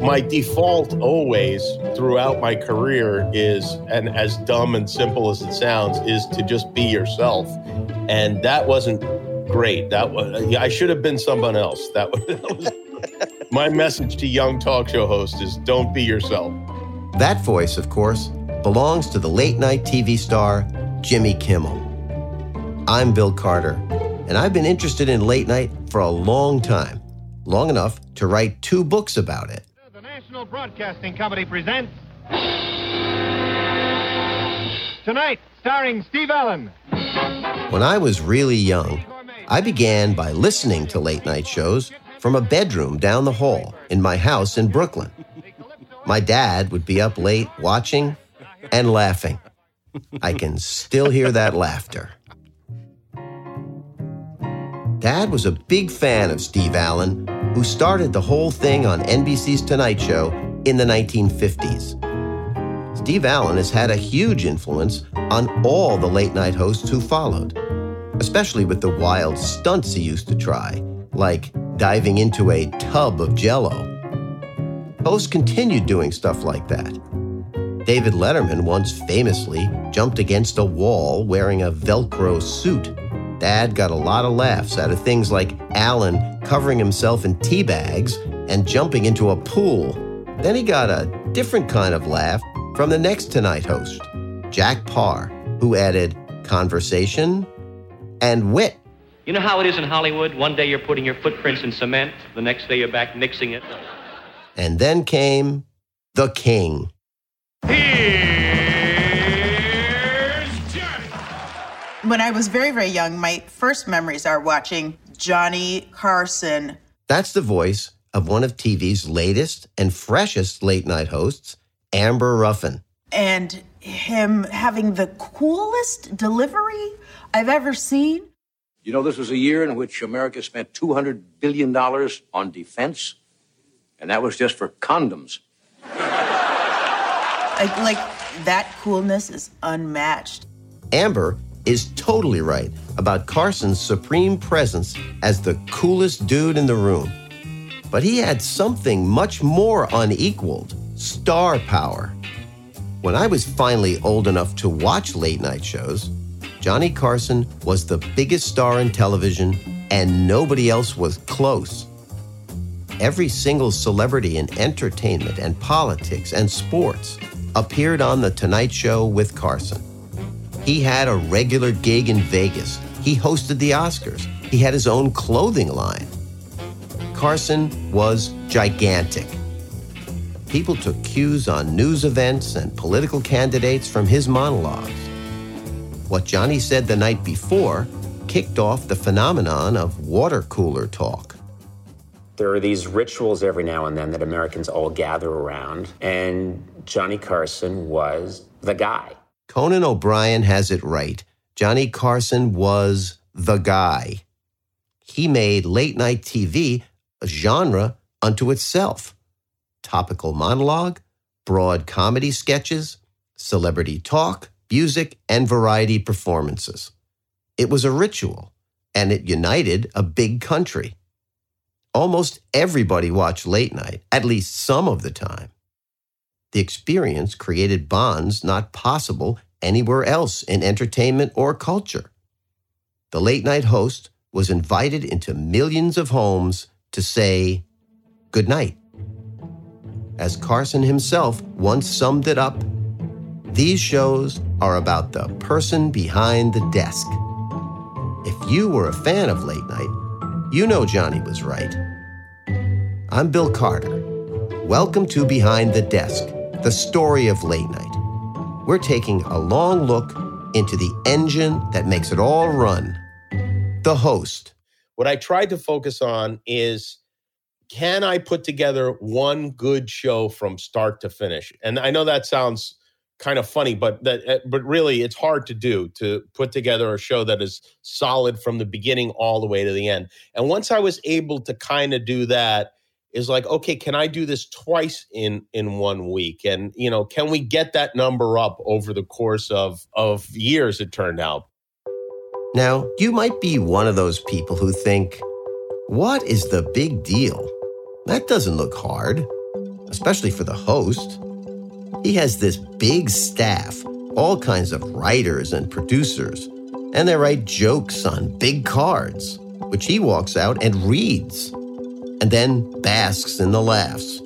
My default always throughout my career is, and as dumb and simple as it sounds, is to just be yourself. And that wasn't great. That was, I should have been someone else. That was, that was my message to young talk show hosts is don't be yourself. That voice, of course, belongs to the late night TV star Jimmy Kimmel. I'm Bill Carter, and I've been interested in late night for a long time, long enough to write two books about it. National Broadcasting Company presents Tonight, starring Steve Allen. When I was really young, I began by listening to late night shows from a bedroom down the hall in my house in Brooklyn. My dad would be up late watching and laughing. I can still hear that laughter. Dad was a big fan of Steve Allen, who started the whole thing on NBC's Tonight Show in the 1950s. Steve Allen has had a huge influence on all the late night hosts who followed, especially with the wild stunts he used to try, like diving into a tub of jello. Hosts continued doing stuff like that. David Letterman once famously jumped against a wall wearing a Velcro suit. Dad got a lot of laughs out of things like Allen covering himself in tea bags and jumping into a pool. Then he got a different kind of laugh from the next Tonight host, Jack Paar, who added conversation and wit. You know how it is in Hollywood? One day you're putting your footprints in cement, the next day you're back mixing it. And then came the king. When I was very, very young, my first memories are watching Johnny Carson. That's the voice of one of TV's latest and freshest late night hosts, Amber Ruffin. and him having the coolest delivery I've ever seen. You know, this was a year in which America spent $200 billion on defense, and that was just for condoms. Like, like that coolness is unmatched. Amber is totally right about Carson's supreme presence as the coolest dude in the room. But he had something much more unequaled star power. When I was finally old enough to watch late night shows, Johnny Carson was the biggest star in television, and nobody else was close. Every single celebrity in entertainment and politics and sports appeared on The Tonight Show with Carson. He had a regular gig in Vegas. He hosted the Oscars. He had his own clothing line. Carson was gigantic. People took cues on news events and political candidates from his monologues. What Johnny said the night before kicked off the phenomenon of water cooler talk. There are these rituals every now and then that Americans all gather around, and Johnny Carson was the guy. Conan O'Brien has it right. Johnny Carson was the guy. He made late night TV a genre unto itself. Topical monologue, broad comedy sketches, celebrity talk, music, and variety performances. It was a ritual, and it united a big country. Almost everybody watched late night, at least some of the time. The experience created bonds not possible anywhere else in entertainment or culture. The late night host was invited into millions of homes to say good night. As Carson himself once summed it up, these shows are about the person behind the desk. If you were a fan of late night, you know Johnny was right. I'm Bill Carter. Welcome to Behind the Desk, the story of late night. We're taking a long look into the engine that makes it all run the host. What I tried to focus on is can I put together one good show from start to finish? And I know that sounds kind of funny, but that uh, but really it's hard to do to put together a show that is solid from the beginning all the way to the end. And once I was able to kind of do that, is like, okay, can I do this twice in in one week? And you know, can we get that number up over the course of of years? It turned out. Now, you might be one of those people who think, what is the big deal? That doesn't look hard, especially for the host. He has this big staff, all kinds of writers and producers, and they write jokes on big cards, which he walks out and reads, and then basks in the laughs.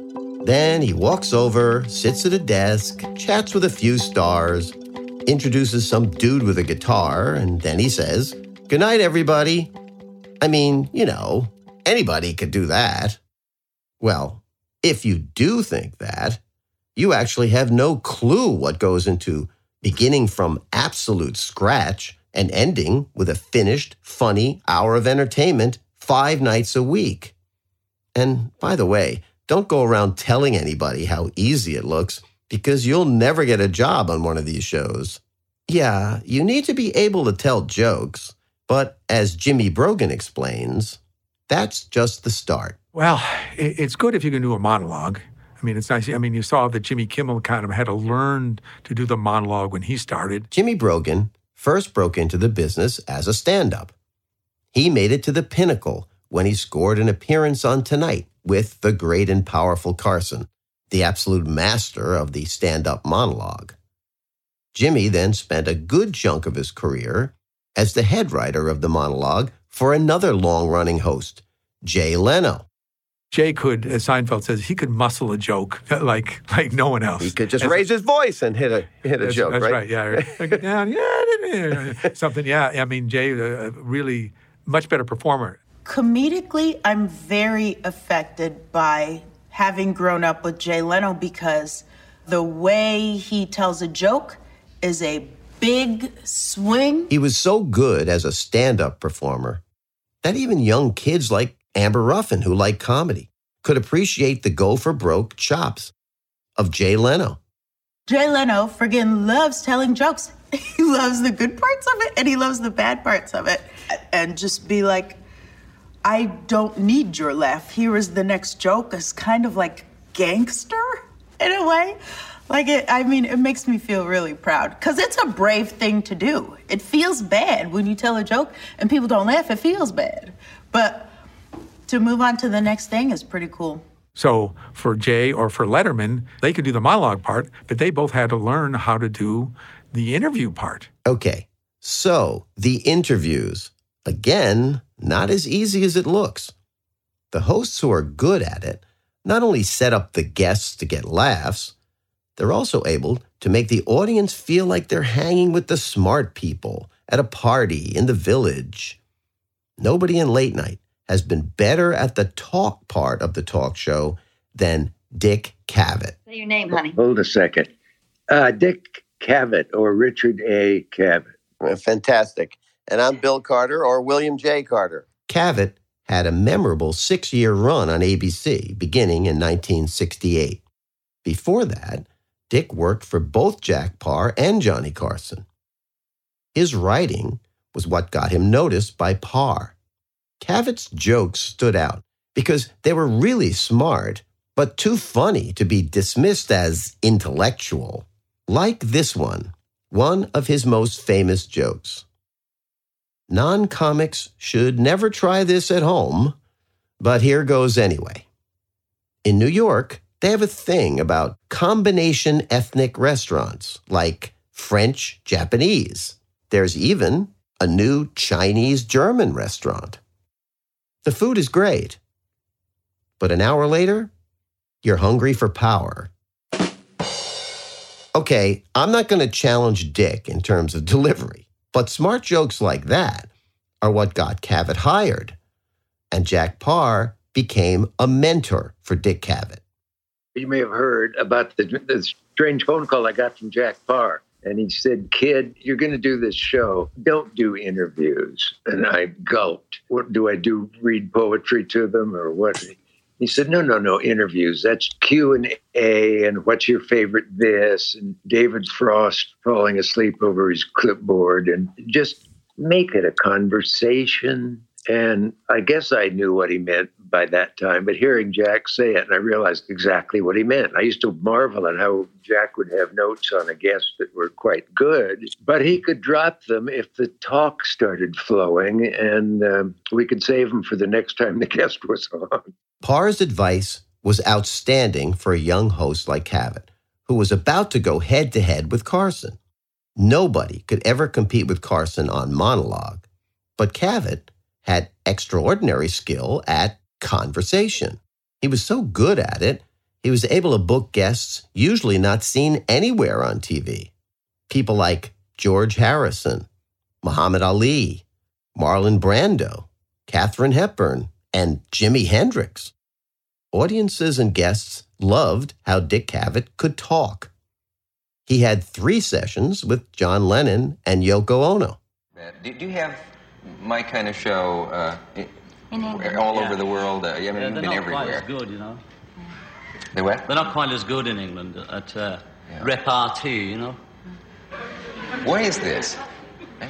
Then he walks over, sits at a desk, chats with a few stars, introduces some dude with a guitar, and then he says, Good night, everybody. I mean, you know, anybody could do that. Well, if you do think that, you actually have no clue what goes into beginning from absolute scratch and ending with a finished, funny hour of entertainment five nights a week. And by the way, don't go around telling anybody how easy it looks because you'll never get a job on one of these shows. Yeah, you need to be able to tell jokes, but as Jimmy Brogan explains, that's just the start. Well, it's good if you can do a monologue. I mean, it's nice. I mean, you saw that Jimmy Kimmel kind of had to learn to do the monologue when he started. Jimmy Brogan first broke into the business as a stand up. He made it to the pinnacle when he scored an appearance on Tonight with the great and powerful Carson, the absolute master of the stand up monologue. Jimmy then spent a good chunk of his career as the head writer of the monologue for another long running host, Jay Leno. Jay could, as Seinfeld says, he could muscle a joke like like no one else. He could just as, raise his voice and hit a hit a that's, joke. That's right, right yeah. Get down, yeah, something. Yeah, I mean, Jay, uh, really much better performer. Comedically, I'm very affected by having grown up with Jay Leno because the way he tells a joke is a big swing. He was so good as a stand up performer that even young kids like Amber Ruffin, who like comedy, could appreciate the go for broke chops of Jay Leno. Jay Leno friggin' loves telling jokes. He loves the good parts of it and he loves the bad parts of it. And just be like, I don't need your laugh. Here is the next joke It's kind of like gangster in a way. Like it, I mean, it makes me feel really proud because it's a brave thing to do. It feels bad when you tell a joke and people don't laugh. It feels bad, but to move on to the next thing is pretty cool. So for Jay or for Letterman, they could do the monologue part, but they both had to learn how to do the interview part. Okay, so the interviews again, not as easy as it looks. The hosts who are good at it not only set up the guests to get laughs they're also able to make the audience feel like they're hanging with the smart people at a party in the village. Nobody in late night has been better at the talk part of the talk show than Dick Cavett. Say your name, honey. Hold a second. Uh, Dick Cavett or Richard A. Cavett. Fantastic. And I'm Bill Carter or William J. Carter. Cavett had a memorable six year run on ABC beginning in 1968. Before that, Dick worked for both Jack Paar and Johnny Carson. His writing was what got him noticed by Paar. Cavett's jokes stood out because they were really smart, but too funny to be dismissed as intellectual. Like this one, one of his most famous jokes. Non comics should never try this at home, but here goes anyway. In New York, they have a thing about combination ethnic restaurants like French Japanese. There's even a new Chinese German restaurant. The food is great. But an hour later, you're hungry for power. Okay, I'm not going to challenge Dick in terms of delivery, but smart jokes like that are what got Cavett hired. And Jack Paar became a mentor for Dick Cavett you may have heard about the, the strange phone call I got from Jack Paar. And he said, Kid, you're going to do this show. Don't do interviews. And I gulped. What do I do? Read poetry to them or what? He said, "No, no, no, interviews. That's Q and A, and what's your favorite this?" And David Frost falling asleep over his clipboard, and just make it a conversation. And I guess I knew what he meant by that time, but hearing Jack say it, and I realized exactly what he meant. I used to marvel at how Jack would have notes on a guest that were quite good, but he could drop them if the talk started flowing, and um, we could save them for the next time the guest was on. Paar's advice was outstanding for a young host like Cavett, who was about to go head to head with Carson. Nobody could ever compete with Carson on monologue, but Cavett had extraordinary skill at conversation. He was so good at it, he was able to book guests usually not seen anywhere on TV. People like George Harrison, Muhammad Ali, Marlon Brando, Katharine Hepburn, and Jimi Hendrix. Audiences and guests loved how Dick Cavett could talk. He had three sessions with John Lennon and Yoko Ono. Do, do you have my kind of show uh, In England. all Yeah. over the world? Uh, I mean, Yeah, you've they're been not everywhere. quite as good, you know. They what? They're not quite as good in England at uh, repartee, you know. Why is this?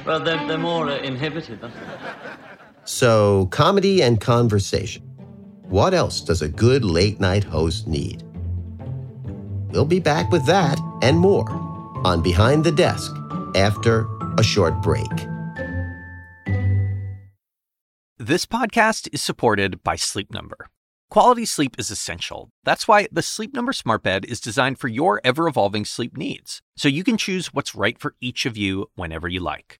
Well, they're, they're more uh, inhibited. So, comedy and conversation. What else does a good late night host need? We'll be back with that and more on Behind the Desk after a short break. This podcast is supported by Sleep Number. Quality sleep is essential. That's why the Sleep Number Smart Bed is designed for your ever evolving sleep needs, so you can choose what's right for each of you whenever you like.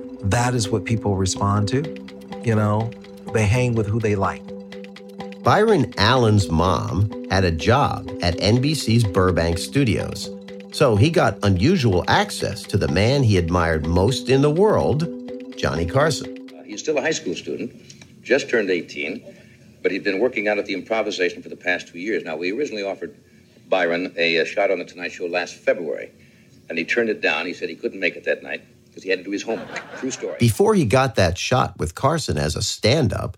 That is what people respond to. You know, they hang with who they like. Byron Allen's mom had a job at NBC's Burbank studios. So he got unusual access to the man he admired most in the world, Johnny Carson. He's still a high school student, just turned 18, but he'd been working out at the improvisation for the past two years. Now, we originally offered Byron a, uh shot on the Tonight Show last February, and he turned it down. He said he couldn't make it that night because he had to do his homework. True story. Before he got that shot with Carson as a stand up,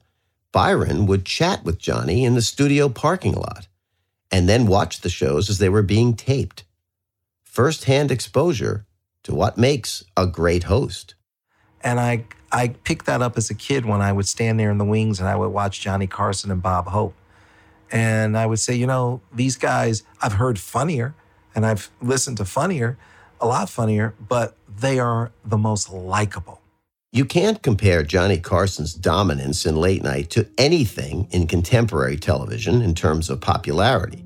Byron would chat with Johnny in the studio parking lot and then watch the shows as they were being taped. First hand exposure to what makes a great host. And I, I picked that up as a kid when I would stand there in the wings and I would watch Johnny Carson and Bob Hope. And I would say, you know, these guys, I've heard funnier and I've listened to funnier, a lot funnier, but they are the most likable. You can't compare Johnny Carson's dominance in late night to anything in contemporary television in terms of popularity.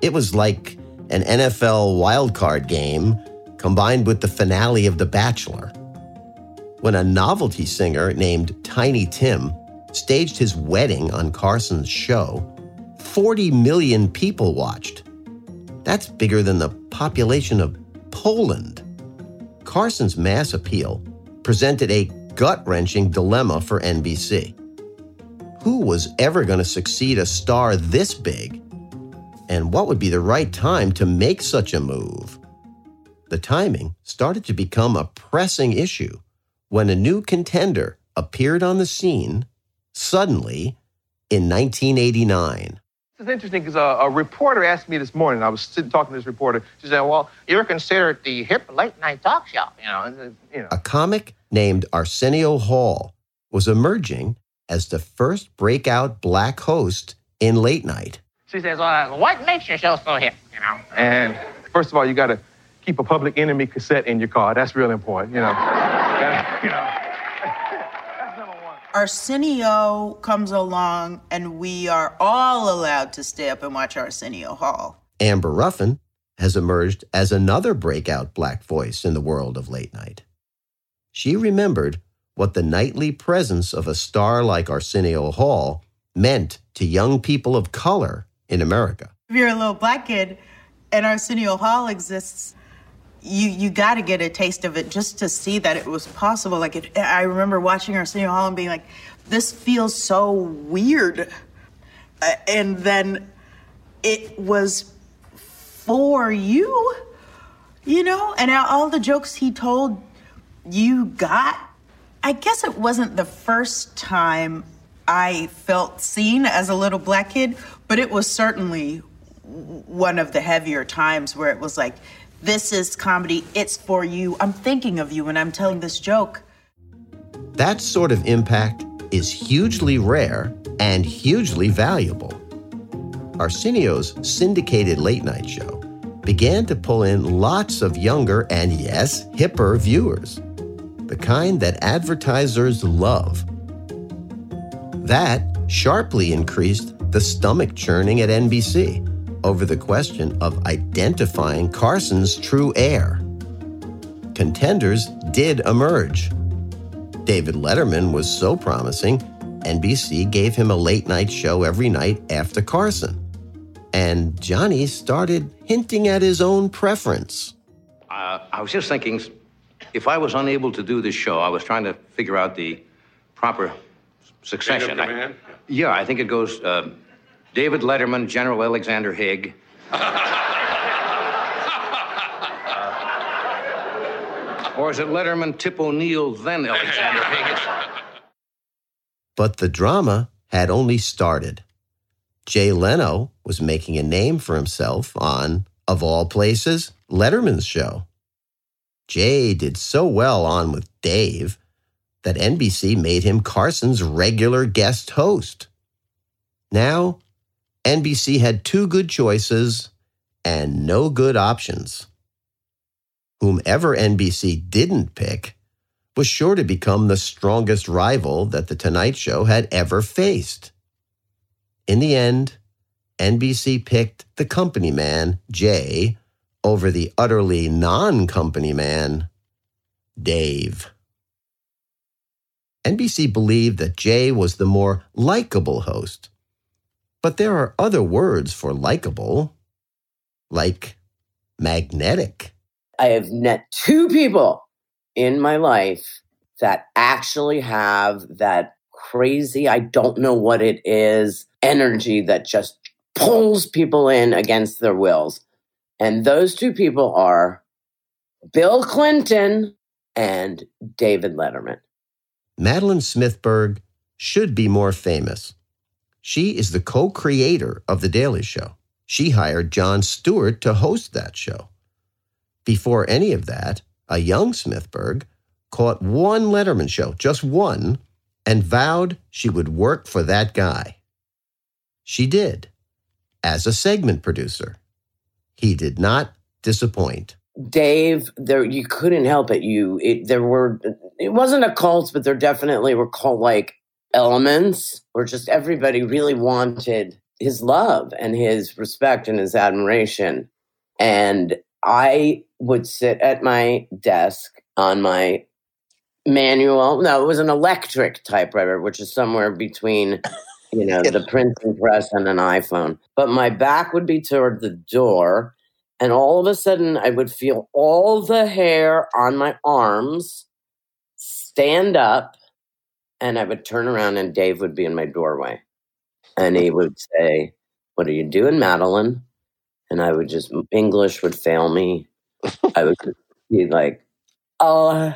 It was like an NFL wildcard game combined with the finale of The Bachelor. When a novelty singer named Tiny Tim staged his wedding on Carson's show, 40 million people watched. That's bigger than the population of Poland. Carson's mass appeal presented a gut wrenching dilemma for NBC. Who was ever going to succeed a star this big? And what would be the right time to make such a move? The timing started to become a pressing issue when a new contender appeared on the scene suddenly in 1989. It's interesting because a, uh, a, reporter asked me this morning. I was sitting talking to this reporter. She said, "Well, you're considered the hip late night talk show, you know." And, uh, you know. A comic named Arsenio Hall was emerging as the first breakout black host in late night. She says, well, uh, "What makes your show so hip?" You know. And first of all, you got to keep a Public Enemy cassette in your car. That's real important, you know. you know. Arsenio comes along, and we are all allowed to stay up and watch Arsenio Hall. Amber Ruffin has emerged as another breakout black voice in the world of late night. She remembered what the nightly presence of a star like Arsenio Hall meant to young people of color in America. If you're a little black kid and Arsenio Hall exists, you you got to get a taste of it just to see that it was possible. Like it, I remember watching Arsenio Hall and being like, "This feels so weird," uh, and then it was for you, you know. And all the jokes he told, you got. I guess it wasn't the first time I felt seen as a little black kid, but it was certainly one of the heavier times where it was like this is comedy. It's for you. I'm thinking of you when I'm telling this joke. That sort of impact is hugely rare and hugely valuable. Arsenio's syndicated late night show began to pull in lots of younger and, yes, hipper viewers, the kind that advertisers love. That sharply increased the stomach churning at NBC over the question of identifying Carson's true heir. Contenders did emerge. David Letterman was so promising, NBC gave him a late night show every night after Carson. And Johnny started hinting at his own preference. Uh, I was just thinking if I was unable to do this show, I was trying to figure out the proper succession. I, yeah, I think it goes uh, David Letterman, General Alexander Haig. or is it Letterman, Tip O'Neill, then Alexander Haig? But the drama had only started. Jay Leno was making a name for himself on, of all places, Letterman's show. Jay did so well on with Dave that NBC made him Carson's regular guest host. Now, NBC had two good choices and no good options. Whomever NBC didn't pick was sure to become the strongest rival that The Tonight Show had ever faced. In the end, NBC picked the company man, Jay, over the utterly non company man, Dave. NBC believed that Jay was the more likable host but there are other words for likable, like magnetic. I have met two people in my life that actually have that crazy, I don't know what it is, energy that just pulls people in against their wills. And those two people are Bill Clinton and David Letterman. Madeleine Smithberg should be more famous. She is the co creator of The Daily Show. She hired Jon Stewart to host that show. Before any of that, a young Smithberg caught one Letterman show, just one, and vowed she would work for that guy. She did, as a segment producer. He did not disappoint. Dave, there you couldn't help it. You it, there were it wasn't a cult, but there definitely were cult like elements or just everybody really wanted his love and his respect and his admiration. And I would sit at my desk on my manual. No, it was an electric typewriter, which is somewhere between, you know, the printing press and an iPhone. But my back would be toward the door. And all of a sudden, I would feel all the hair on my arms stand up and I would turn around and Dave would be in my doorway. And he would say, What are you doing, Madeleine? And I would just, English would fail me. I would be like, "Oh,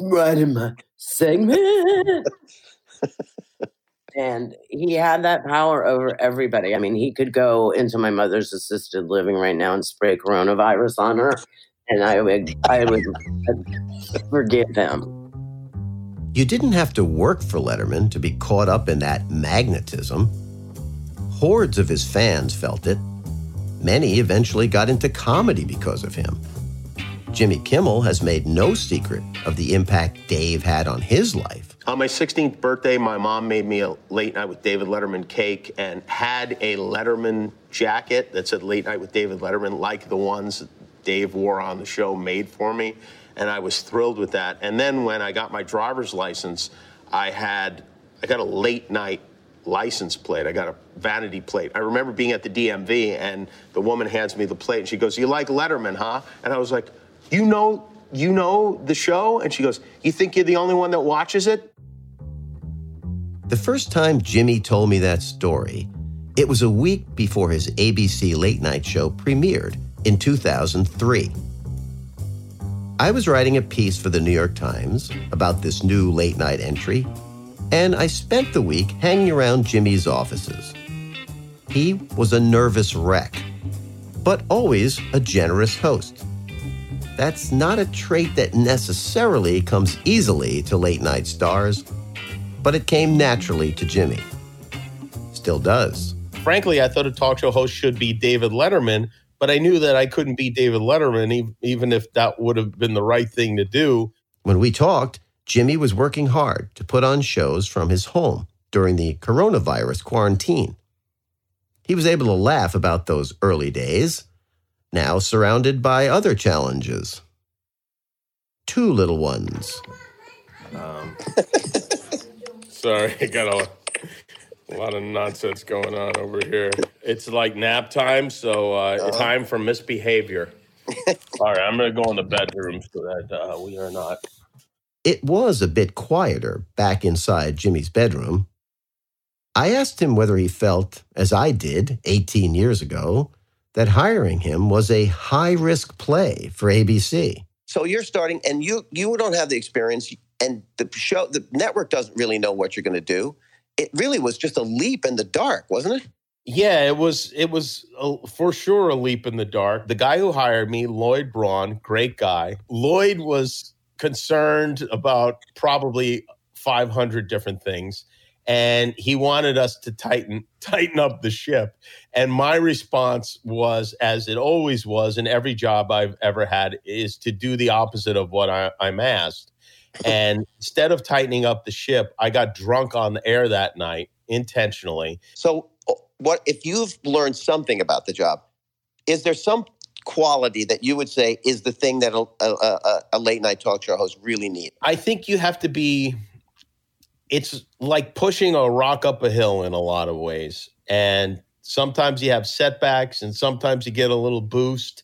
writing my segment." and he had that power over everybody. I mean, he could go into my mother's assisted living right now and spray coronavirus on her, and I would, I would forgive him. You didn't have to work for Letterman to be caught up in that magnetism. Hordes of his fans felt it. Many eventually got into comedy because of him. Jimmy Kimmel has made no secret of the impact Dave had on his life. On my 16th birthday, my mom made me a late night with David Letterman cake and had a Letterman jacket that said late night with David Letterman, like the ones Dave wore on the show, made for me. And I was thrilled with that. And then when I got my driver's license, I had, I got a late night license plate. I got a vanity plate. I remember being at the DMV and the woman hands me the plate and she goes, You like Letterman, huh? And I was like, You know, you know the show? And she goes, You think you're the only one that watches it? The first time Jimmy told me that story, it was a week before his ABC late night show premiered in 2003. I was writing a piece for the New York Times about this new late night entry, and I spent the week hanging around Jimmy's offices. He was a nervous wreck, but always a generous host. That's not a trait that necessarily comes easily to late night stars, but it came naturally to Jimmy. Still does. Frankly, I thought a talk show host should be David Letterman, but I knew that I couldn't be David Letterman, even if that would have been the right thing to do. When we talked, Jimmy was working hard to put on shows from his home during the coronavirus quarantine. He was able to laugh about those early days, now surrounded by other challenges. Two little ones. Um, sorry, I got a, a, lot of nonsense going on over here. It's like nap time, so uh, uh-huh. time for misbehavior. All right, I'm going to go in the bedroom so that uh, we are not. It was a bit quieter back inside Jimmy's bedroom. I asked him whether he felt, as I did 18 years ago, that hiring him was a high risk play for ABC. So you're starting, and you you don't have the experience, and the show, the network doesn't really know what you're going to do. It really was just a leap in the dark, wasn't it? Yeah, it was. It was a, for sure a leap in the dark. The guy who hired me, Lloyd Braun, great guy. Lloyd was concerned about probably 500 different things and he wanted us to tighten tighten up the ship and my response was as it always was in every job i've ever had is to do the opposite of what I, i'm asked and instead of tightening up the ship i got drunk on the air that night intentionally so uh, what if you've learned something about the job is there some quality that you would say is the thing that a, a, a late night talk show host really needs i think you have to be it's like pushing a rock up a hill in a lot of ways. And sometimes you have setbacks and sometimes you get a little boost.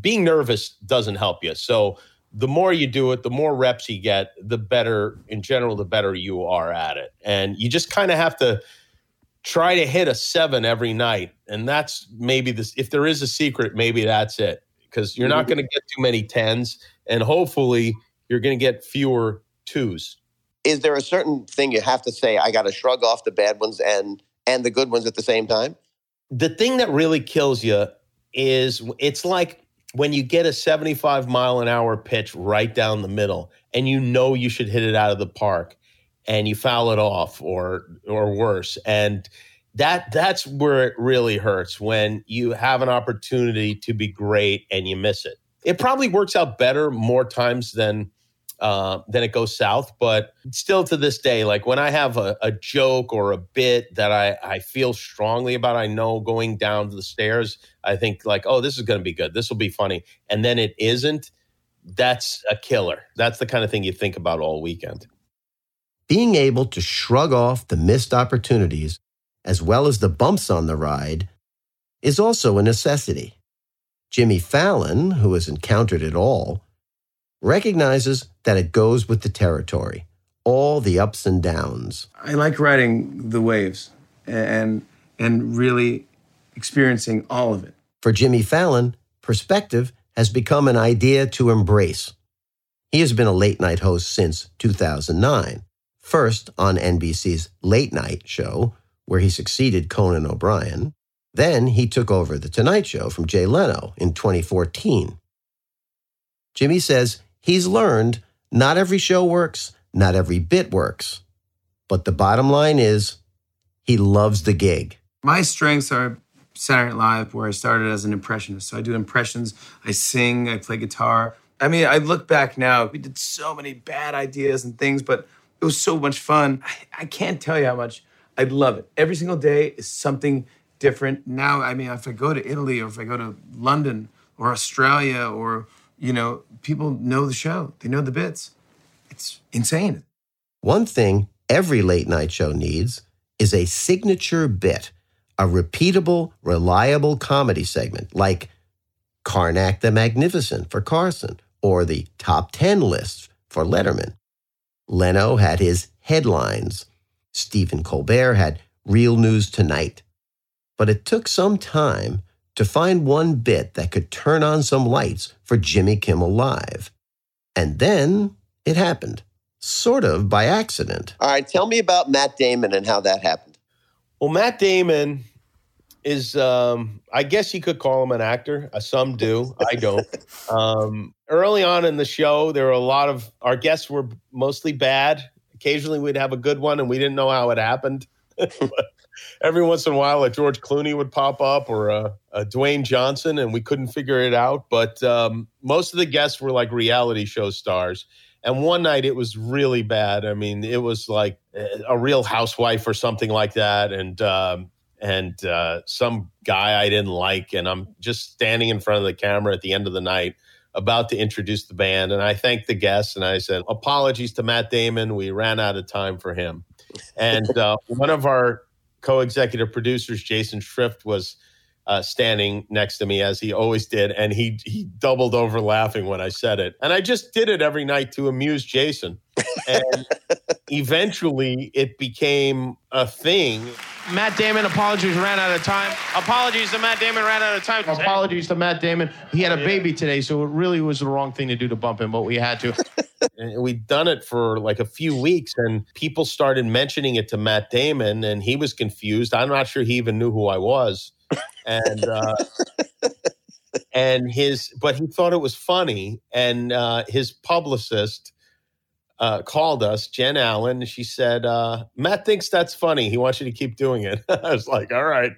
Being nervous doesn't help you. So the more you do it, the more reps you get, the better, in general, the better you are at it. And you just kind of have to try to hit a seven every night. And that's maybe this, if there is a secret, maybe that's it. Because you're not going to get too many tens. And hopefully you're going to get fewer twos is there a certain thing you have to say i got to shrug off the bad ones and and the good ones at the same time the thing that really kills you is it's like when you get a 75 mile an hour pitch right down the middle and you know you should hit it out of the park and you foul it off or or worse. And that that's where it really hurts when you have an opportunity to be great and you miss it. It probably works out better more times than uh, then it goes south. But still to this day, like when I have a, a joke or a bit that I, I feel strongly about, I know going down the stairs, I think like, oh, this is going to be good. This will be funny. And then it isn't. That's a killer. That's the kind of thing you think about all weekend. Being able to shrug off the missed opportunities as well as the bumps on the ride is also a necessity. Jimmy Fallon, who has encountered it all, recognizes that it goes with the territory, all the ups and downs. I like riding the waves and and really experiencing all of it. For Jimmy Fallon, perspective has become an idea to embrace. He has been a late night host since 2009, first on NBC's Late Night Show, where he succeeded Conan O'Brien. Then he took over The Tonight Show from Jay Leno in 2014. Jimmy says he's learned not every show works, not every bit works. But the bottom line is he loves the gig. My strengths are Saturday Night Live, where I started as an impressionist. So I do impressions, I sing, I play guitar. I mean, I look back now, we did so many bad ideas and things, but it was so much fun. I, I can't tell you how much I love it. Every single day is something different. Now, I mean, if I go to Italy or if I go to London or Australia or, you know, people know the show, they know the bits. It's insane. One thing every late night show needs is a signature bit, a repeatable, reliable comedy segment like Carnac the Magnificent for Carson or the top 10 list for Letterman. Leno had his headlines. Stephen Colbert had Real News Tonight. But it took some time to find one bit that could turn on some lights for Jimmy Kimmel Live. And then it happened, sort of by accident. All right, tell me about Matt Damon and how that happened. Well, Matt Damon is, um, I guess you could call him an actor. Uh, some do. I don't. Um, early on in the show, there were a lot of our guests were mostly bad. Occasionally, we'd have a good one, and we didn't know how it happened. Every once in a while, a George Clooney would pop up or a, a Dwayne Johnson, and we couldn't figure it out. But um, most of the guests were like reality show stars. And one night it was really bad. I mean, it was like a real housewife or something like that. And, um, and uh, some guy I didn't like. And I'm just standing in front of the camera at the end of the night about to introduce the band. And I thanked the guests and I said, apologies to Matt Damon. We ran out of time for him. And uh, one of our co executive producers, Jason Schrift, was uh, standing next to me as he always did, and he he doubled over laughing when I said it. And I just did it every night to amuse Jason. And eventually, it became a thing. Matt Damon, apologies, ran out of time. Apologies to Matt Damon, ran out of time. Apologies to Matt Damon. He had a baby today, so it really was the wrong thing to do to bump him, but we had to. And we'd done it for like a few weeks, and people started mentioning it to Matt Damon, and he was confused. I'm not sure he even knew who I was. And uh, and his, but he thought it was funny, and uh, his publicist uh, called us, Jen Allen. She said, uh, Matt thinks that's funny. He wants you to keep doing it. I was like, all right,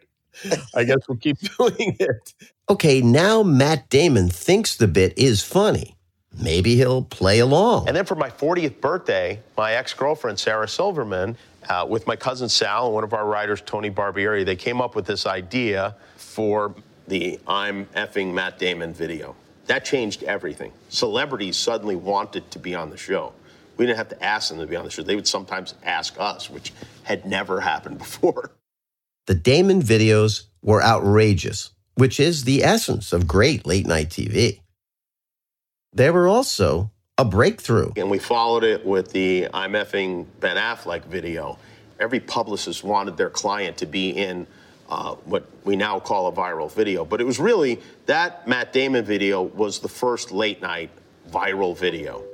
I guess we'll keep doing it. Okay, now Matt Damon thinks the bit is funny. Maybe he'll play along. And then for my 40th birthday, my ex girlfriend, Sarah Silverman, uh, with my cousin Sal and one of our writers, Tony Barbieri, they came up with this idea for the I'm effing Matt Damon video. That changed everything. Celebrities suddenly wanted to be on the show. We didn't have to ask them to be on the show. They would sometimes ask us, which had never happened before. The Damon videos were outrageous, which is the essence of great late night TV. They were also a breakthrough. And we followed it with the I'm effing Ben Affleck video. Every publicist wanted their client to be in uh, what we now call a viral video. But it was really that Matt Damon video was the first late night viral video.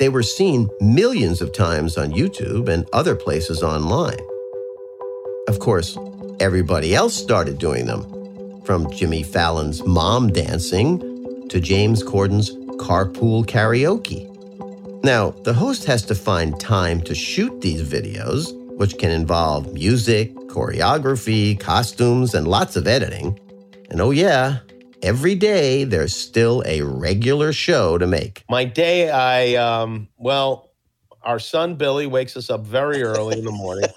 They were seen millions of times on YouTube and other places online. Of course, everybody else started doing them, from Jimmy Fallon's mom dancing to James Corden's carpool karaoke. Now, the host has to find time to shoot these videos, which can involve music, choreography, costumes, and lots of editing. And oh, yeah, every day there's still a regular show to make. My day, I, um, well, our son Billy wakes us up very early in the morning,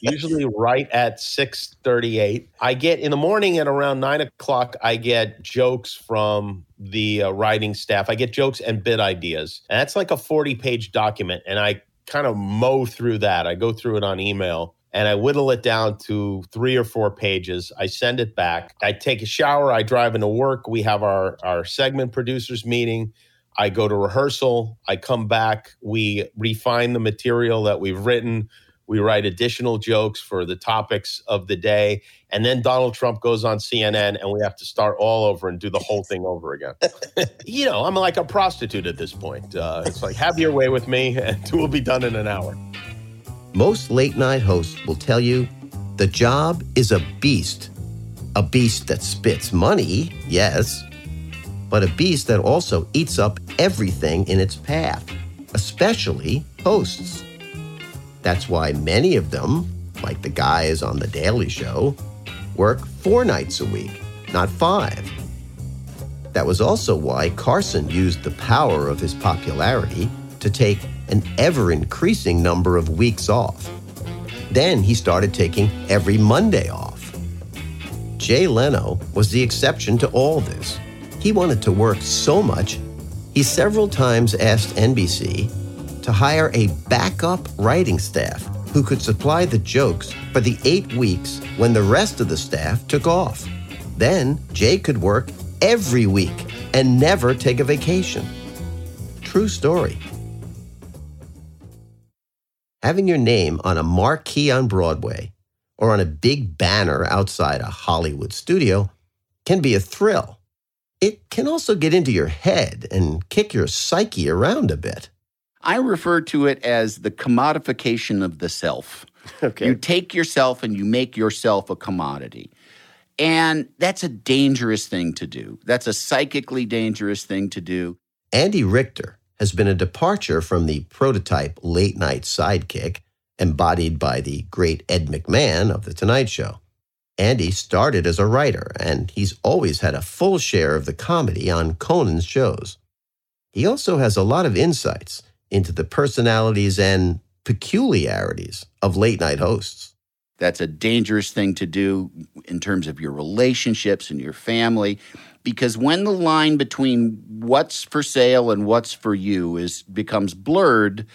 usually right at 6.38. I get, in the morning at around 9 o'clock, I get jokes from the uh, writing staff. I get jokes and bit ideas. And that's like a 40-page document, and I kind of mow through that. I go through it on email and I whittle it down to three or four pages. I send it back. I take a shower. I drive into work. We have our, our segment producers meeting. I go to rehearsal. I come back. We refine the material that we've written. We We write additional jokes for the topics of the day. And then Donald Trump goes on CNN and we have to start all over and do the whole thing over again. you know, I'm like a prostitute at this point. Uh, it's like, have your way with me and we'll be done in an hour. Most late night hosts will tell you the job is a beast. A beast that spits money, yes, but a beast that also eats up everything in its path, especially hosts. That's why many of them, like the guys on The Daily Show, work four nights a week, not five. That was also why Carson used the power of his popularity to take an ever increasing number of weeks off. Then he started taking every Monday off. Jay Leno was the exception to all this. He wanted to work so much, he several times asked NBC to hire a backup writing staff who could supply the jokes for the eight weeks when the rest of the staff took off. Then Jay could work every week and never take a vacation. True story. Having your name on a marquee on Broadway or on a big banner outside a Hollywood studio can be a thrill. It can also get into your head and kick your psyche around a bit. I refer to it as the commodification of the self. Okay. You take yourself and you make yourself a commodity. And that's a dangerous thing to do. That's a psychically dangerous thing to do. Andy Richter has been a departure from the prototype late night sidekick embodied by the great Ed McMahon of The Tonight Show. Andy started as a writer, and he's always had a full share of the comedy on Conan's shows. He also has a lot of insights into the personalities and peculiarities of late night hosts. That's a dangerous thing to do in terms of your relationships and your family because when the line between what's for sale and what's for you is becomes blurred,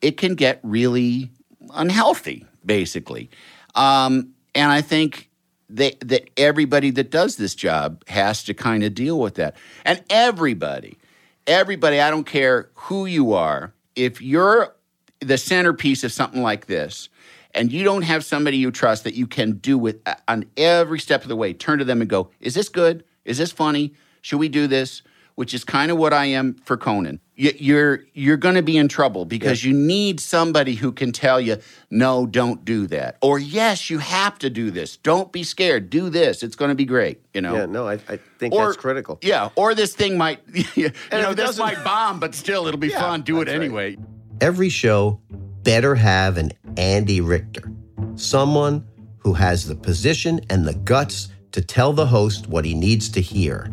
it can get really unhealthy basically. Um, and I think that that everybody that does this job has to kind of deal with that. And everybody, everybody, I don't care who you are, if you're the centerpiece of something like this, and you don't have somebody you trust that you can do with uh, on every step of the way, turn to them and go, "Is this good? Is this funny? Should we do this?" Which is kind of what I am for Conan. You- You're you're going to be in trouble because you need somebody who can tell you, "No, don't do that," or "Yes, you have to do this. Don't be scared. Do this. It's going to be great." You know. Yeah, no, I, I think Or- that's critical. Yeah, or this thing might, you And know, this might bomb, but still, it'll be Yeah, fun. Do it that's right. anyway. Every show better have an Andy Richter, someone who has the position and the guts to tell the host what he needs to hear.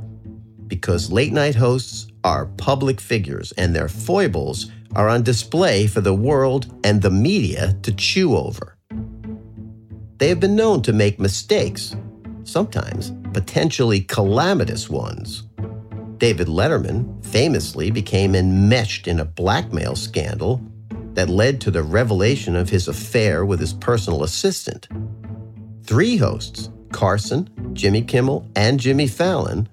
Because late night hosts are public figures and their foibles are on display for the world and the media to chew over. They have been known to make mistakes, sometimes potentially calamitous ones. David Letterman famously became enmeshed in a blackmail scandal that led to the revelation of his affair with his personal assistant. Three hosts, Carson, Jimmy Kimmel, and Jimmy Fallon,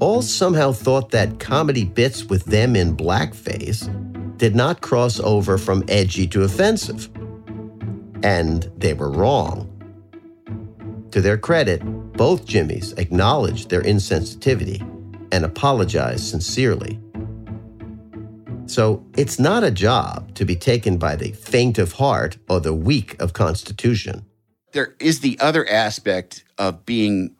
all somehow thought that comedy bits with them in blackface did not cross over from edgy to offensive. And they were wrong. To their credit, both Jimmys acknowledged their insensitivity and apologized sincerely. So it's not a job to be taken by the faint of heart or the weak of constitution. There is the other aspect of being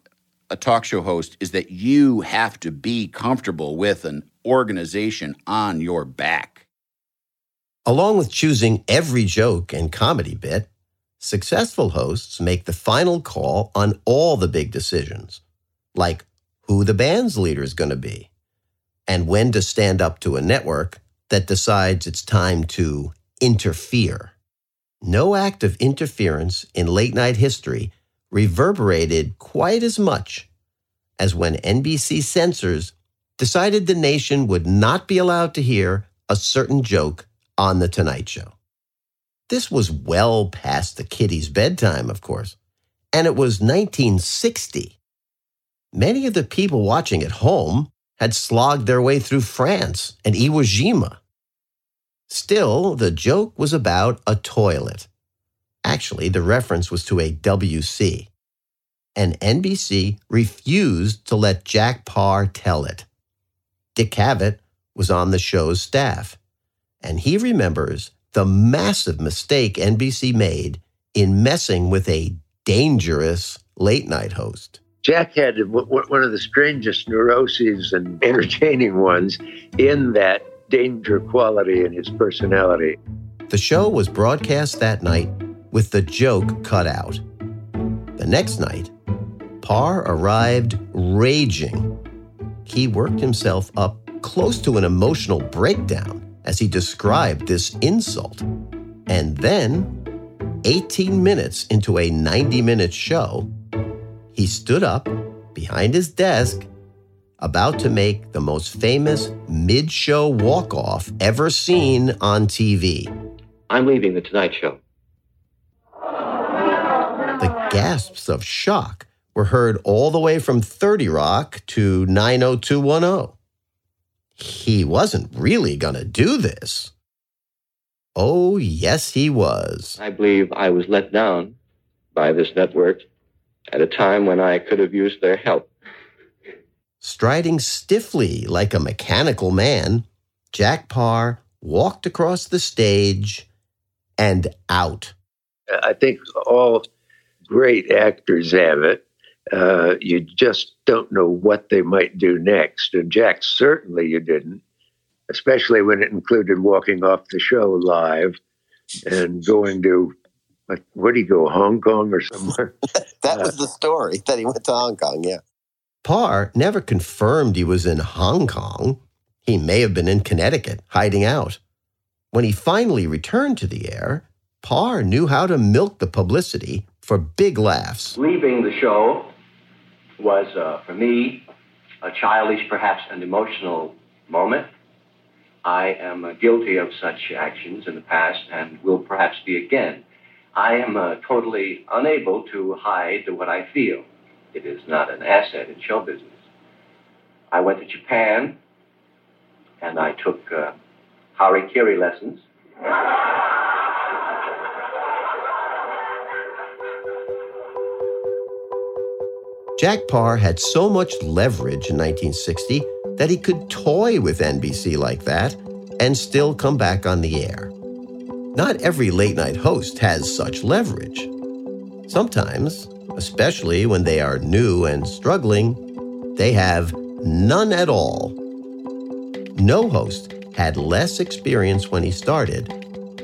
a talk show host is that you have to be comfortable with an organization on your back. Along with choosing every joke and comedy bit, successful hosts make the final call on all the big decisions, like who the band's leader is going to be, and when to stand up to a network that decides it's time to interfere. No act of interference in late night history reverberated quite as much as when NBC censors decided the nation would not be allowed to hear a certain joke on The Tonight Show. This was well past the kiddie's bedtime, of course, and it was 1960. Many of the people watching at home had slogged their way through France and Iwo Jima. Still, the joke was about a toilet. Actually, the reference was to a WC. And NBC refused to let Jack Paar tell it. Dick Cavett was on the show's staff, and he remembers the massive mistake NBC made in messing with a dangerous late night host. Jack had one of the strangest neuroses and entertaining ones in that danger quality in his personality. The show was broadcast that night with the joke cut out. The next night, Paar arrived raging. He worked himself up close to an emotional breakdown as he described this insult. And then, 18 minutes into a 90 minute show, he stood up behind his desk, about to make the most famous mid show walk off ever seen on TV. I'm leaving The Tonight Show. The gasps of shock were heard all the way from 30 Rock to 90210. He wasn't really going to do this. Oh, yes, he was. I believe I was let down by this network at a time when I could have used their help. Striding stiffly like a mechanical man, Jack Paar walked across the stage and out. I think all great actors have it. Uh, you just don't know what they might do next. And Jack, certainly you didn't, especially when it included walking off the show live and going to, like, where do you go, Hong Kong or somewhere? that was the story that he went to Hong Kong, yeah. Paar never confirmed he was in Hong Kong. He may have been in Connecticut, hiding out. When he finally returned to the air, Paar knew how to milk the publicity for big laughs. Leaving the show was, uh, for me, a childish, perhaps an emotional moment. I am uh, guilty of such actions in the past and will perhaps be again. I am uh, totally unable to hide what I feel. It is not an asset in show business. I went to Japan and I took uh, hara-kiri lessons. Jack Paar had so much leverage in 1960 that he could toy with NBC like that and still come back on the air. Not every late night host has such leverage. Sometimes, especially when they are new and struggling, they have none at all. No host had less experience when he started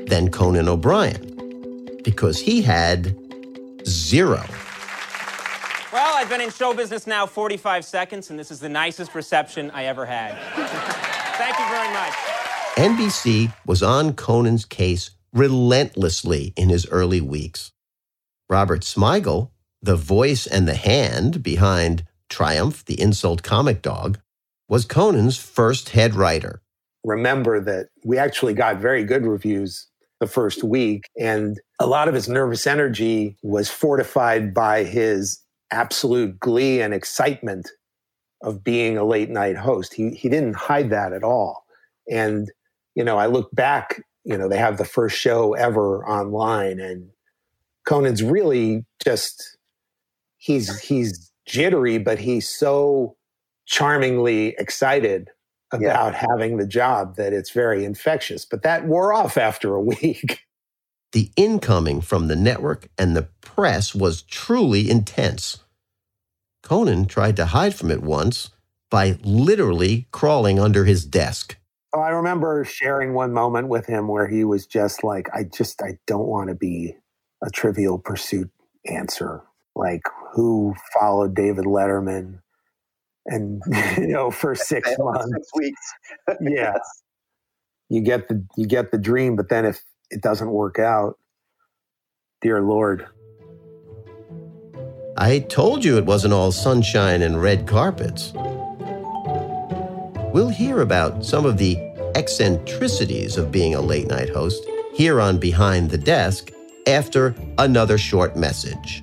than Conan O'Brien because he had zero. Well, I've been in show business now 45 seconds, and this is the nicest reception I ever had. Thank you very much. NBC was on Conan's case relentlessly in his early weeks. Robert Smigel, the voice and the hand behind Triumph, the insult comic dog, was Conan's first head writer. Remember that we actually got very good reviews the first week, and a lot of his nervous energy was fortified by his absolute glee and excitement of being a late night host. He he didn't hide that at all. And you know, I look back, you know, they have the first show ever online and Conan's really just he's he's jittery but he's so charmingly excited about yeah. having the job that it's very infectious. But that wore off after a week. The incoming from the network and the press was truly intense. Conan tried to hide from it once by literally crawling under his desk. Oh, I remember sharing one moment with him where he was just like, I just, I don't want to be a trivial pursuit answer. Like, who followed David Letterman? And, you know, for six months. Six weeks. yes. You get the you get the dream, but then if it doesn't work out, dear Lord. I told you it wasn't all sunshine and red carpets. We'll hear about some of the eccentricities of being a late night host here on Behind the Desk after another short message.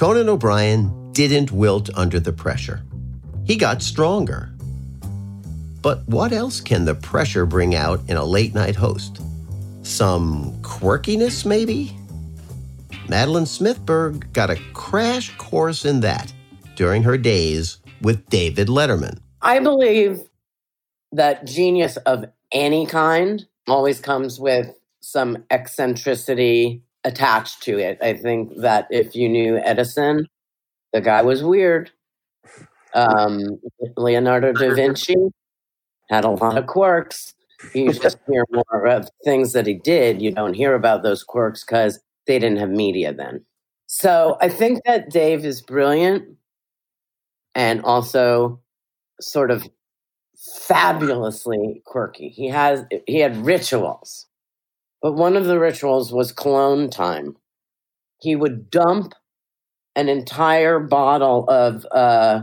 Conan O'Brien didn't wilt under the pressure. He got stronger. But what else can the pressure bring out in a late night host? Some quirkiness, maybe? Madeleine Smithberg got a crash course in that during her days with David Letterman. I believe that genius of any kind always comes with some eccentricity attached to it. I think that if you knew Edison, the guy was weird. Um, Leonardo da Vinci had a lot of quirks. You just hear more of things that he did. You don't hear about those quirks because they didn't have media then. So I think that Dave is brilliant and also sort of fabulously quirky. He has he had rituals. But one of the rituals was cologne time. He would dump an entire bottle of uh,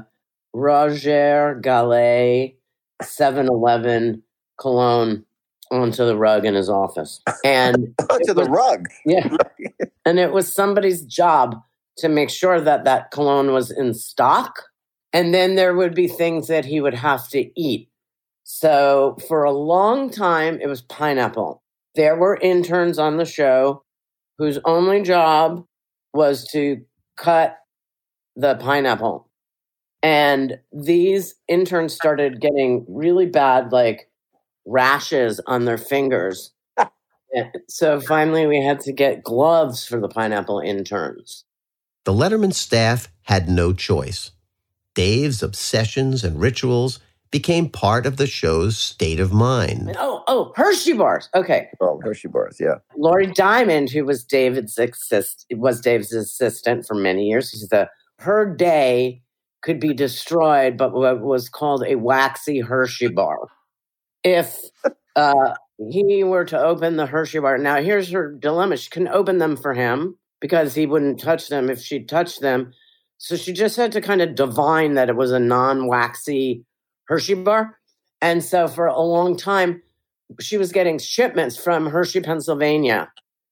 Roger Gallet 7 Eleven cologne onto the rug in his office. And onto the rug. Yeah. and it was somebody's job to make sure that that cologne was in stock. And then there would be things that he would have to eat. So for a long time, it was pineapple. There were interns on the show whose only job was to cut the pineapple. And these interns started getting really bad, like rashes on their fingers. Eh, so finally, we had to get gloves for the pineapple interns. The Letterman staff had no choice. Dave's obsessions and rituals became part of the show's state of mind. Oh, oh, Hershey bars. Okay. Oh, Hershey bars. Yeah. Lori Diamond, who was David's assist, was Dave's assistant for many years. She's the her day could be destroyed, but what was called a waxy Hershey bar. If uh, he were to open the Hershey bar, now here's her dilemma: she couldn't open them for him because he wouldn't touch them if she touched them. So she just had to kind of divine that it was a non-waxy Hershey bar. And so for a long time, she was getting shipments from Hershey, Pennsylvania,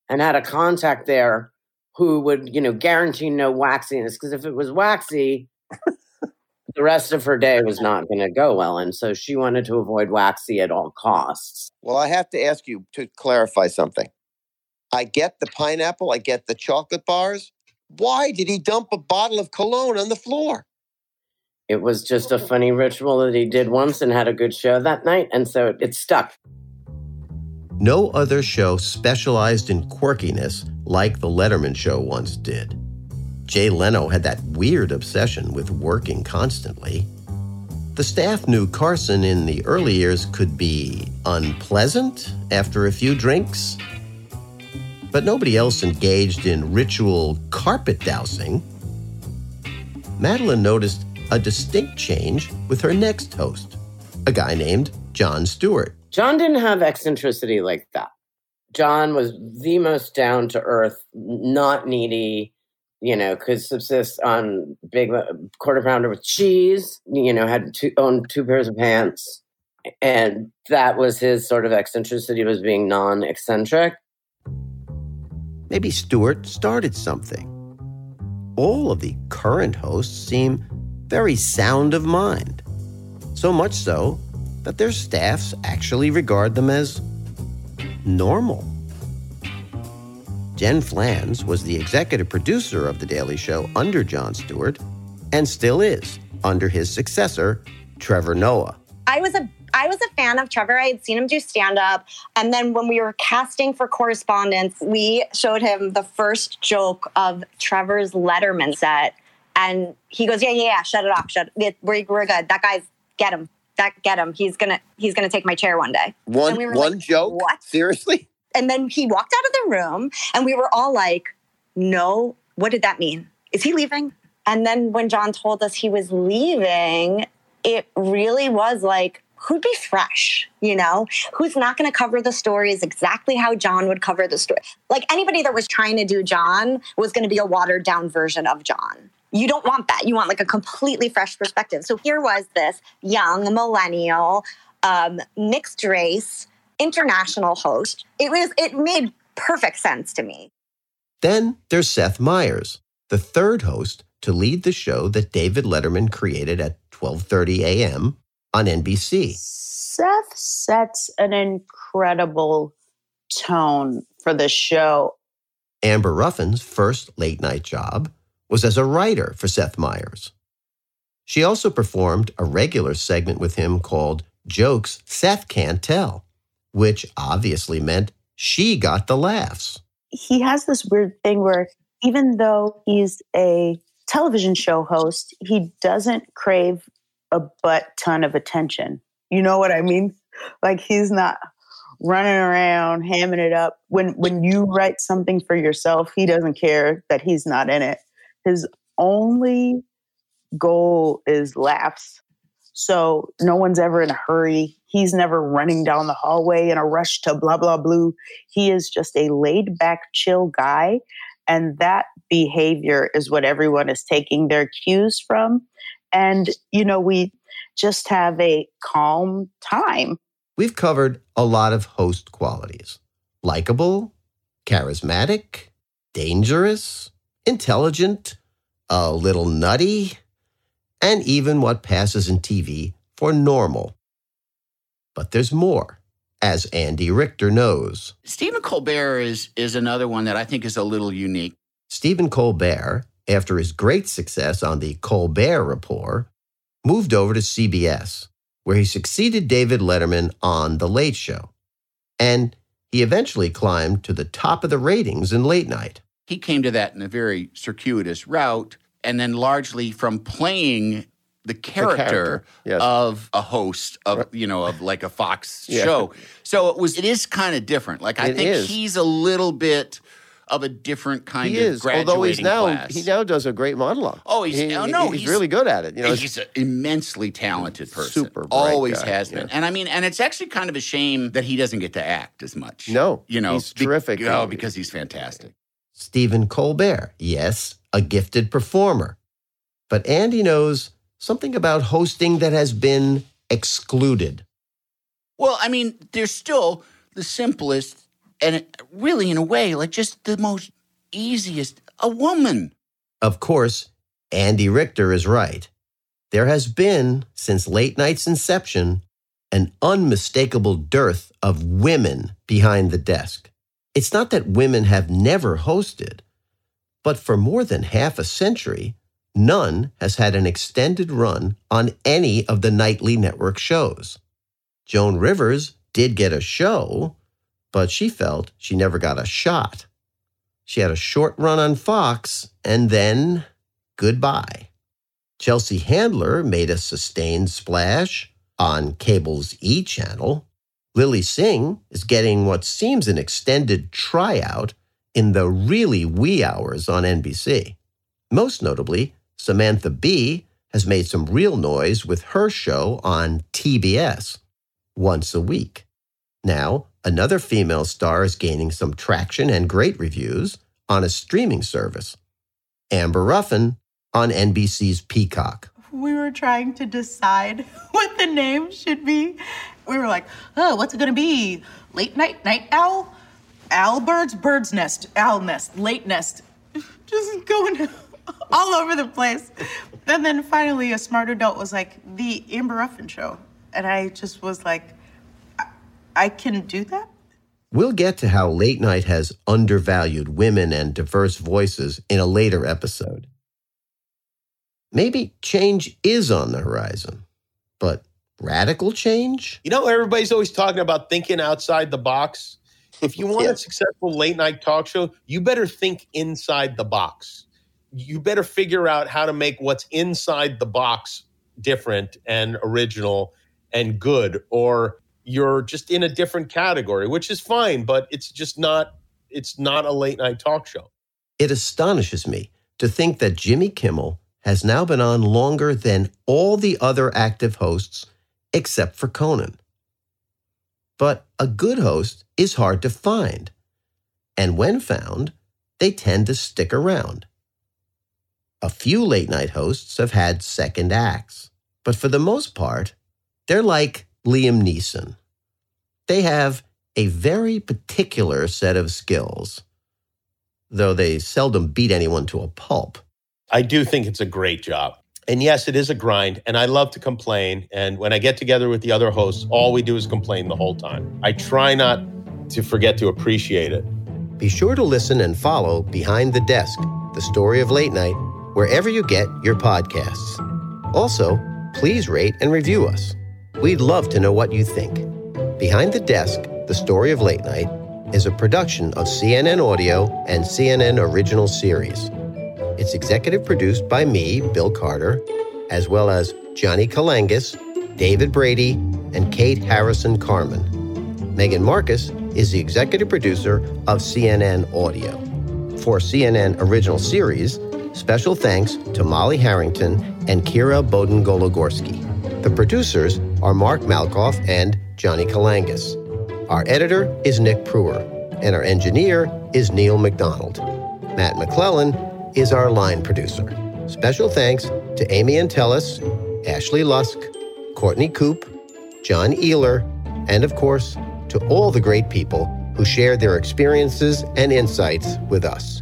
and had a contact there who would, you know, guarantee no waxiness. Because if it was waxy, the rest of her day was not going to go well. And so she wanted to avoid waxy at all costs. Well, I have to ask you to clarify something. I get the pineapple, I get the chocolate bars. Why did he dump a bottle of cologne on the floor? It was just a funny ritual that he did once and had a good show that night. And so it, it stuck. No other show specialized in quirkiness like The Letterman Show once did. Jay Leno had that weird obsession with working constantly. The staff knew Carson in the early years could be unpleasant after a few drinks, but nobody else engaged in ritual carpet dousing. Madeleine noticed a distinct change with her next host, a guy named Jon Stewart. Jon didn't have eccentricity like that. Jon was the most down to earth, not needy, you know, could subsist on big uh, quarter pounder with cheese, you know, had two, owned two pairs of pants. And that was his sort of eccentricity was being non eccentric. Maybe Stewart started something. All of the current hosts seem very sound of mind. So much so that their staffs actually regard them as normal. Jen Flanz was the executive producer of The Daily Show under Jon Stewart and still is under his successor, Trevor Noah. I was a I was a fan of Trevor. I had seen him do stand up. And then when we were casting for correspondents, we showed him the first joke of Trevor's Letterman set. And he goes, Yeah, yeah, yeah, shut it off. Shut it. We're, we're good. That guy's get him. That get him. He's gonna he's gonna take my chair one day. One we one like, joke? What? Seriously? And then he walked out of the room and we were all like, No what did that mean? Is he leaving? And then when Jon told us he was leaving, it really was like, who'd be fresh, you know? Who's not going to cover the stories exactly how Jon would cover the story? Like anybody that was trying to do Jon was going to be a watered down version of Jon. You don't want that. You want like a completely fresh perspective. So here was this young millennial, um, mixed race, international host. It was, it made perfect sense to me. Then there's Seth Meyers, the third host to lead the show that David Letterman created at 12:30 a.m. on NBC. Seth sets an incredible tone for the show. Amber Ruffin's first late night job was as a writer for Seth Meyers. She also performed a regular segment with him called Jokes Seth Can't Tell, which obviously meant she got the laughs. He has this weird thing where even though he's a television show host, he doesn't crave a butt ton of attention. You know what I mean? Like he's not running around hamming it up. When when you write something for yourself, he doesn't care that he's not in it. His only goal is laughs. So no one's ever in a hurry. He's never running down the hallway in a rush to blah blah blue. He is just a laid back, chill guy. And that behavior is what everyone is taking their cues from. And, you know, we just have a calm time. We've covered a lot of host qualities likable, charismatic, dangerous, intelligent, a little nutty, and even what passes in TV for normal. But there's more, as Andy Richter knows. Stephen Colbert is, is another one that I think is a little unique. Stephen Colbert, after his great success on the Colbert Report, moved over to CBS, where he succeeded David Letterman on The Late Show. And he eventually climbed to the top of the ratings in late night. He came to that in a very circuitous route, and then largely from playing the character, character, yes. of a host of you know of like a Fox Yeah. show. So it was it is kind of different. Like I It think is. he's a little bit of a different kind he of is, although he's now class. he now does a great monologue. Oh, he's He- oh, no, he's, really good at it. You know, he's an immensely talented person. Super always guy, has yeah. been. And I mean, and it's actually kind of a shame that he doesn't get to act as much. No, you know, he's be- terrific. Oh, because he's fantastic. Stephen Colbert, yes, a gifted performer. But Andy knows something about hosting that has been excluded. Well, I mean, they're still the simplest and uh, really, in a way, like just the most easiest. A woman. Of course, Andy Richter is right. There has been, since late night's inception, an unmistakable dearth of women behind the desk. It's not that women have never hosted, but for more than half a century, none has had an extended run on any of the nightly network shows. Joan Rivers did get a show, but she felt she never got a shot. She had a short run on Fox, and then goodbye. Chelsea Handler made a sustained splash on cable's E channel. Lilly Singh is getting what seems an extended tryout in the really wee hours on NBC. Most notably, Samantha Bee has made some real noise with her show on TBS once a week. Now, another female star is gaining some traction and great reviews on a streaming service. Amber Ruffin on NBC's Peacock. we were trying to decide what the name should be. We were like, oh, what's it gonna be? Late night, night owl? Owl birds, bird's nest, owl nest, late nest. Just going all over the place. And then finally, a smart adult was like, the Amber Ruffin show. And I just was like, I, I can do that? We'll get to how late night has undervalued women and diverse voices in a later episode. Maybe change is on the horizon, but radical change? You know, everybody's always talking about thinking outside the box. If you want a successful late night talk show, you better think inside the box. You better figure out how to make what's inside the box different and original and good, or you're just in a different category, which is fine, but it's just not it's not a late night talk show. It astonishes me to think that Jimmy Kimmel has now been on longer than all the other active hosts except for Conan. But a good host is hard to find. And when found, they tend to stick around. A few late night hosts have had second acts, but for the most part, they're like Liam Neeson. They have a very particular set of skills, though they seldom beat anyone to a pulp. I do think it's a great job. And yes, it is a grind, and I love to complain. And when I get together with the other hosts, all we do is complain the whole time. I try not to forget to appreciate it. Be sure to listen and follow Behind the Desk, the story of late night, wherever you get your podcasts. Also, please rate and review us. We'd love to know what you think. Behind the Desk, the story of late night, is a production of CNN Audio and CNN Original Series. It's executive produced by me, Bill Carter, as well as Johnny Kalangas, David Brady, and Kate Harrison Carmen. Megan Marcus is the executive producer of CNN Audio. For CNN Original Series, special thanks to Molly Harrington and Kira Bowden Gologorsky. The producers are Mark Malkoff and Johnny Kalangas. Our editor is Nick Pruer, and our engineer is Neil McDonald. Matt McClellan is our line producer. Special thanks to Amy Antelis, Ashley Lusk, Courtney Coop, John Ealer, and of course, to all the great people who shared their experiences and insights with us.